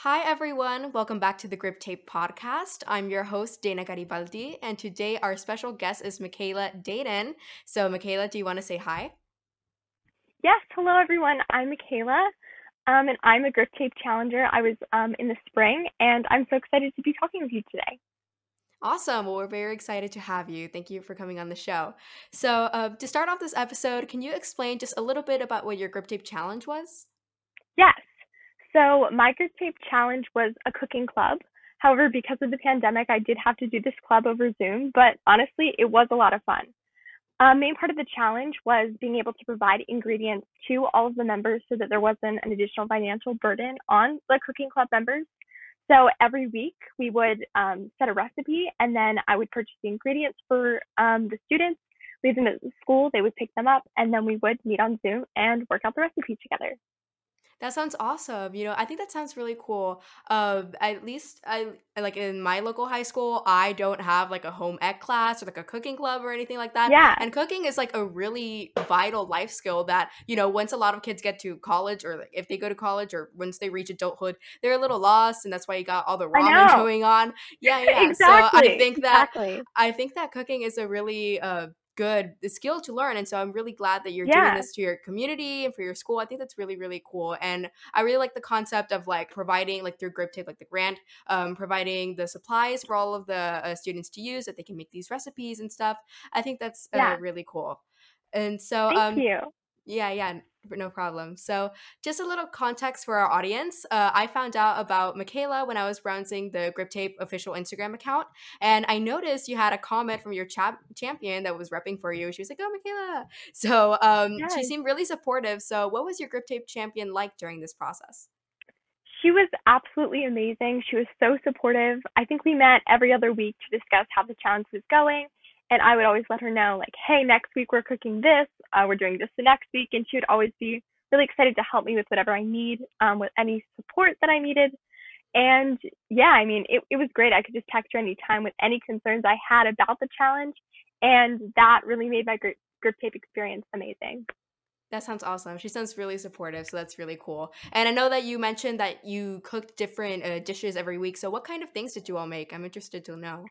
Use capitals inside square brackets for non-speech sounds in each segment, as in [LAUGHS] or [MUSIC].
Hi, everyone. Welcome back to the Grip Tape podcast. I'm your host, Dana Garibaldi, and today our special guest is Michaela Dayton. So, Michaela, do you want to say hi? Yes, hello, everyone. I'm Michaela, um, and I'm a Grip Tape Challenger. I was um, in the spring, and I'm so excited to be talking with you today. Awesome. Well, we're very excited to have you. Thank you for coming on the show. So, uh, to start off this episode, can you explain just a little bit about what your Grip Tape Challenge was? Yes. So Tape challenge was a cooking club. However, because of the pandemic, I did have to do this club over Zoom, but honestly, it was a lot of fun. A main part of the challenge was being able to provide ingredients to all of the members so that there wasn't an additional financial burden on the cooking club members. So every week we would um, set a recipe and then I would purchase the ingredients for um, the students, leave them at the school, they would pick them up, and then we would meet on Zoom and work out the recipe together. That sounds awesome. You know, I think that sounds really cool. Uh, at least I like in my local high school, I don't have like a home ec class or like a cooking club or anything like that. Yeah. And cooking is like a really vital life skill that, you know, once a lot of kids get to college or like if they go to college or once they reach adulthood, they're a little lost and that's why you got all the I ramen know. going on. Yeah, [LAUGHS] yeah. So I think that Exactly. I think that cooking is a really uh, good the skill to learn. And so I'm really glad that you're doing this to your community and for your school. I think that's really, really cool. And I really like the concept of like providing, like through Grip Tape, like the grant, um, providing the supplies for all of the uh, students to use that they can make these recipes and stuff. I think that's uh, Yeah. really cool. And so, Thank um, you. yeah, yeah, no problem. So, just a little context for our audience. Uh, I found out about Michaela when I was browsing the Grip Tape official Instagram account, and I noticed you had a comment from your chap- champion that was repping for you. She was like, "Oh, Michaela!" [LAUGHS] So, um, she seemed really supportive. So, what was your Grip Tape champion like during this process? She was absolutely amazing. She was so supportive. I think we met every other week to discuss how the challenge was going. And I would always let her know, like, hey, next week we're cooking this, uh, we're doing this the next week. And she would always be really excited to help me with whatever I need, um, with any support that I needed. And yeah, I mean, it, it was great. I could just text her anytime with any concerns I had about the challenge. And that really made my grip, grip tape experience amazing. That sounds awesome. She sounds really supportive, so that's really cool. And I know that you mentioned that you cooked different uh, dishes every week. So, what kind of things did you all make? I'm interested to know.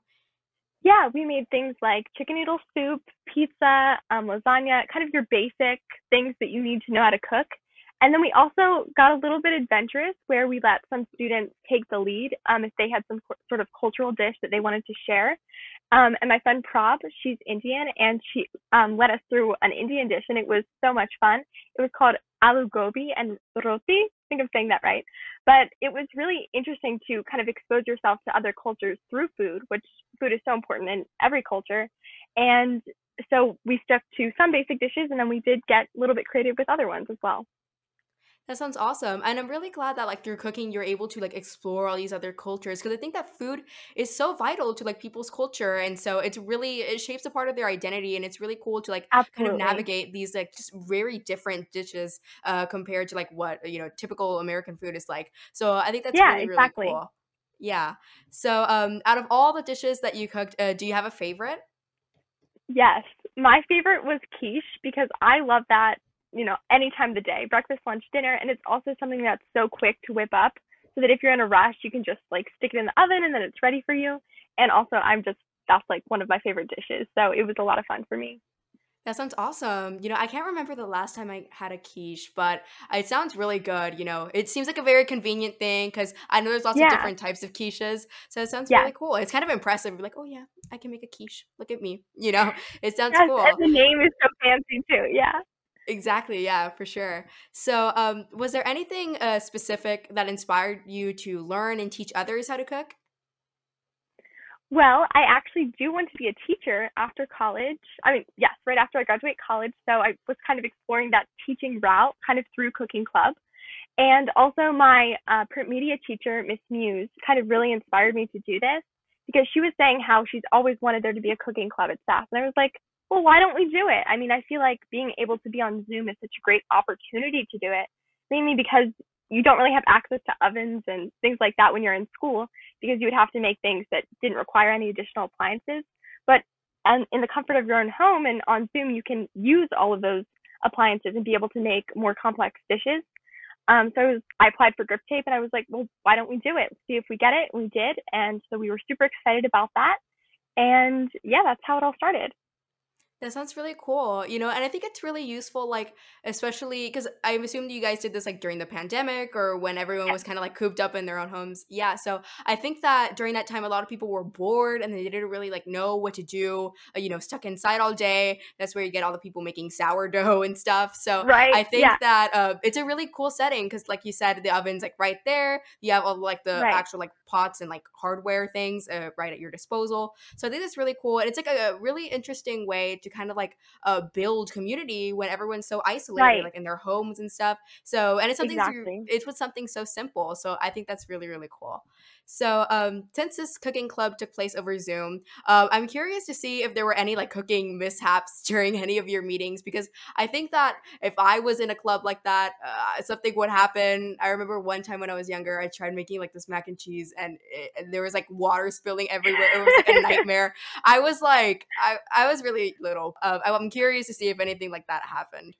Yeah, we made things like chicken noodle soup, pizza, um, lasagna, kind of your basic things that you need to know how to cook. And then we also got a little bit adventurous where we let some students take the lead um, if they had some sort of cultural dish that they wanted to share. Um, and my friend Prab, she's Indian, and she um, led us through an Indian dish, and it was so much fun. It was called aloo gobi and roti. I think I'm saying that right. But it was really interesting to kind of expose yourself to other cultures through food, which food is so important in every culture. And so we stuck to some basic dishes, and then we did get a little bit creative with other ones as well. That sounds awesome. And I'm really glad that like through cooking you're able to like explore all these other cultures because I think that food is so vital to like people's culture and so it's really it shapes a part of their identity and it's really cool to like kind of Absolutely. navigate these like just very different dishes uh compared to like what you know typical American food is like. So I think that's Yeah, really really exactly. cool. Yeah. So um out of all the dishes that you cooked, uh, do you have a favorite? Yes, my favorite was quiche because I love that, you know, any time of the day, breakfast, lunch, dinner, and it's also something that's so quick to whip up so that if you're in a rush, you can just like stick it in the oven and then it's ready for you. And also, I'm just, that's like one of my favorite dishes. So it was a lot of fun for me. That sounds awesome. You know, I can't remember the last time I had a quiche, but it sounds really good. You know, it seems like a very convenient thing because I know there's lots of different types of quiches. So it sounds yes. really cool. It's kind of impressive. You're like, oh, yeah, I can make a quiche. Look at me. You know, [LAUGHS] it sounds Yes, and cool. the name is so fancy too. Yeah. Exactly. Yeah, for sure. So, um, was there anything uh, specific that inspired you to learn and teach others how to cook? Well, I actually do want to be a teacher after college. I mean, yes, right after I graduate college. So I was kind of exploring that teaching route kind of through Cooking Club. And also, my uh, print media teacher, Miss Muse, kind of really inspired me to do this because she was saying how she's always wanted there to be a cooking club at SAS. And I was like, well, why don't we do it? I mean, I feel like being able to be on Zoom is such a great opportunity to do it, mainly because you don't really have access to ovens and things like that when you're in school because you would have to make things that didn't require any additional appliances. But and in the comfort of your own home and on Zoom, you can use all of those appliances and be able to make more complex dishes. Um, so I, was, I applied for grip tape and I was like, well, why don't we do it? See if we get it. We did. And so we were super excited about that. And yeah, that's how it all started. That sounds really cool, you know, and I think it's really useful, like, especially because I'm assuming you guys did this like during the pandemic or when everyone was kind of like cooped up in their own homes. Yeah. So I think that during that time, a lot of people were bored and they didn't really like know what to do, uh, you know, stuck inside all day. That's where you get all the people making sourdough [LAUGHS] and stuff. So right. I think yeah. that uh, it's a really cool setting because, like you said, the oven's like right there. You have all like the right. actual like pots and like hardware things uh, right at your disposal. So I think it's really cool. And it's like a, a really interesting way to kind of like uh, build community when everyone's so isolated, right. like in their homes and stuff. So, and it's something, exactly. it's with something so simple. So I think that's really, really cool. So, um, since this cooking club took place over Zoom, uh, I'm curious to see if there were any like cooking mishaps [LAUGHS] during any of your meetings because I think that if I was in a club like that, uh, something would happen. I remember one time when I was younger, I tried making like this mac and cheese, and, it, and there was like water spilling everywhere. It was like a [LAUGHS] nightmare. I was like, I I was really little. Uh, I'm curious to see if anything like that happened.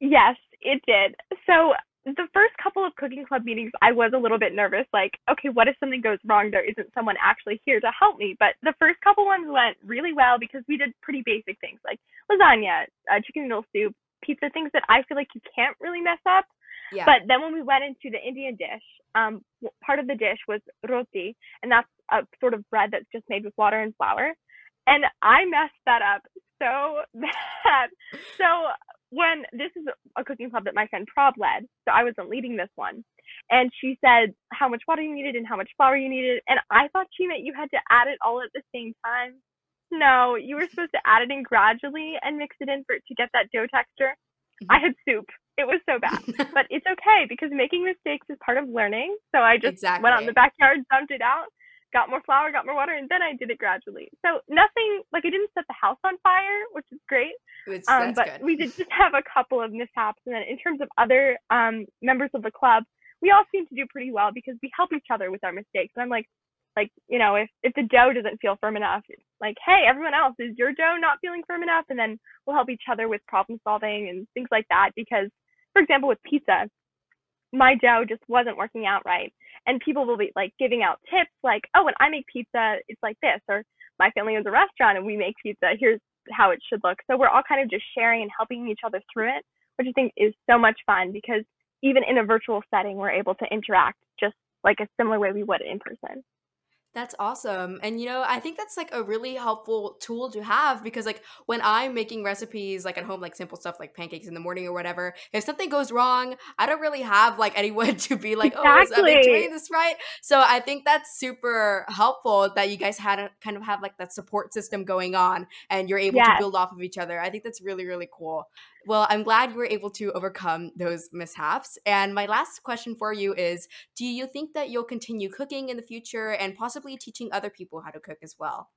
Yes, it did. So the first couple of cooking club meetings, I was a little bit nervous. Like, okay, what if something goes wrong? There isn't someone actually here to help me. But the first couple ones went really well because we did pretty basic things like lasagna, uh, chicken noodle soup, pizza, things that I feel like you can't really mess up. Yeah. But then when we went into the Indian dish, um, part of the dish was roti, and that's a sort of bread that's just made with water and flour. And I messed that up so [LAUGHS] bad. So when this is a cooking club that my friend Prab led, so I wasn't leading this one. And she said how much water you needed and how much flour you needed. And I thought she meant you had to add it all at the same time. No, you were supposed to add it in gradually and mix it in for to get that dough texture. I had soup. It was so bad. [LAUGHS] but it's okay because making mistakes is part of learning. So I just exactly. went out in the backyard, dumped it out, got more flour, got more water, and then I did it gradually. So nothing like I didn't set the house on fire, which is great. It's, um, but good. we did just [LAUGHS] have a couple of mishaps, and then in terms of other um, members of the club, we all seem to do pretty well because we help each other with our mistakes. And I'm like, like you know, if if the dough doesn't feel firm enough, like, hey, everyone else, is your dough not feeling firm enough? And then we'll help each other with problem solving and things like that. Because, for example, with pizza, my dough just wasn't working out right. And people will be like giving out tips like, oh, when I make pizza, it's like this. Or my family owns a restaurant and we make pizza. Here's how it should look. So we're all kind of just sharing and helping each other through it, which I think is so much fun because even in a virtual setting, we're able to interact just like a similar way we would in person. That's awesome. And you know, I think that's like a really helpful tool to have because like when I'm making recipes like at home like simple stuff like pancakes in the morning or whatever, if something goes wrong, I don't really have like [LAUGHS] anyone to be like, exactly. "Oh, is doing this right?" So I think that's super helpful that you guys had a, kind of have like that support system going on and you're able yes. to build off of each other. I think that's really really cool. Well, I'm glad you were able to overcome those mishaps. And my last question for you is Do you think that you'll continue cooking in the future and possibly teaching other people how to cook as well?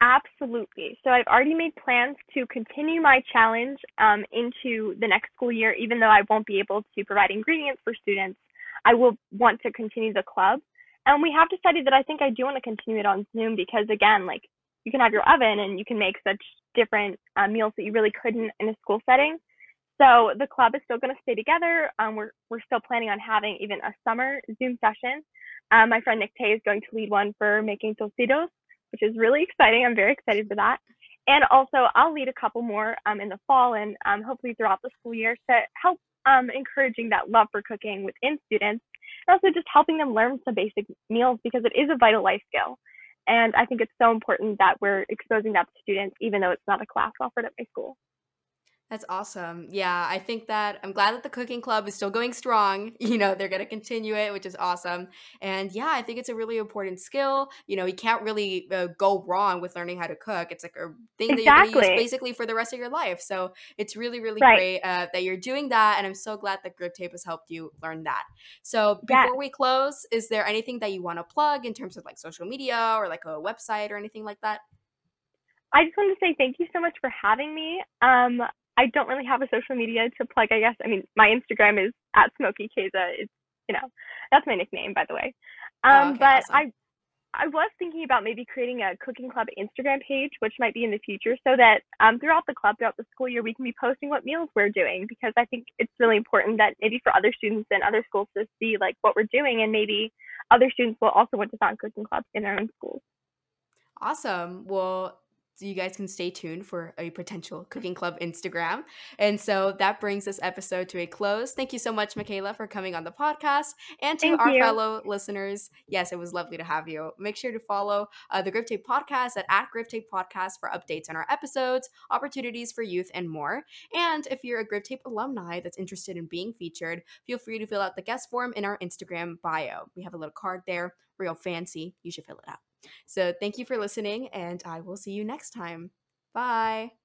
Absolutely. So I've already made plans to continue my challenge um, into the next school year, even though I won't be able to provide ingredients for students. I will want to continue the club. And we have decided that I think I do want to continue it on Zoom because, again, like you can have your oven and you can make such different uh, meals that you really couldn't in a school setting. So the club is still going to stay together. Um, we're we're still planning on having even a summer Zoom session. Um, my friend Nick Tay is going to lead one for making tostitos, which is really exciting. I'm very excited for that. And also, I'll lead a couple more um, in the fall and um, hopefully throughout the school year to help um, encouraging that love for cooking within students, and also just helping them learn some basic meals because it is a vital life skill. And I think it's so important that we're exposing that to students, even though it's not a class offered at my school. That's awesome. Yeah, I think that I'm glad that the cooking club is still going strong. [LAUGHS] You know, they're going to continue it, which is awesome. And yeah, I think it's a really important skill. You know, you can't really uh, go wrong with learning how to cook. It's like a thing that you're going to use basically for the rest of your life. So it's really, really right. great uh, that you're doing that. And I'm so glad that Grip Tape has helped you learn that. So before we close, is there anything that you want to plug in terms of like social media or like a website or anything like that? I just want to say thank you so much for having me. Um, I don't really have a social media to plug, I guess. I mean, my Instagram is at Smoky Keza. It's, you know, that's my nickname, by the way. Um, oh, okay, but awesome. I, I was thinking about maybe creating a cooking club Instagram page, which might be in the future, so that um, throughout the club, throughout the school year, we can be posting what meals we're doing because I think it's really important that maybe for other students in other schools to see like what we're doing, and maybe other students will also want to found cooking clubs in their own schools. Awesome. Well, so you guys can stay tuned for a potential cooking club Instagram. And so that brings this episode to a close. Thank you so much, Michaela, for coming on the podcast. And to Thank our you. fellow listeners, yes, it was lovely to have you. Make sure to follow uh, the Grip Tape Podcast at, at Grip Tape Podcast for updates on our episodes, opportunities for youth, and more. And if you're a Grip Tape alumni that's interested in being featured, feel free to fill out the guest form in our Instagram bio. We have a little card there, real fancy. You should fill it out. So thank you for listening, and I will see you next time. Bye.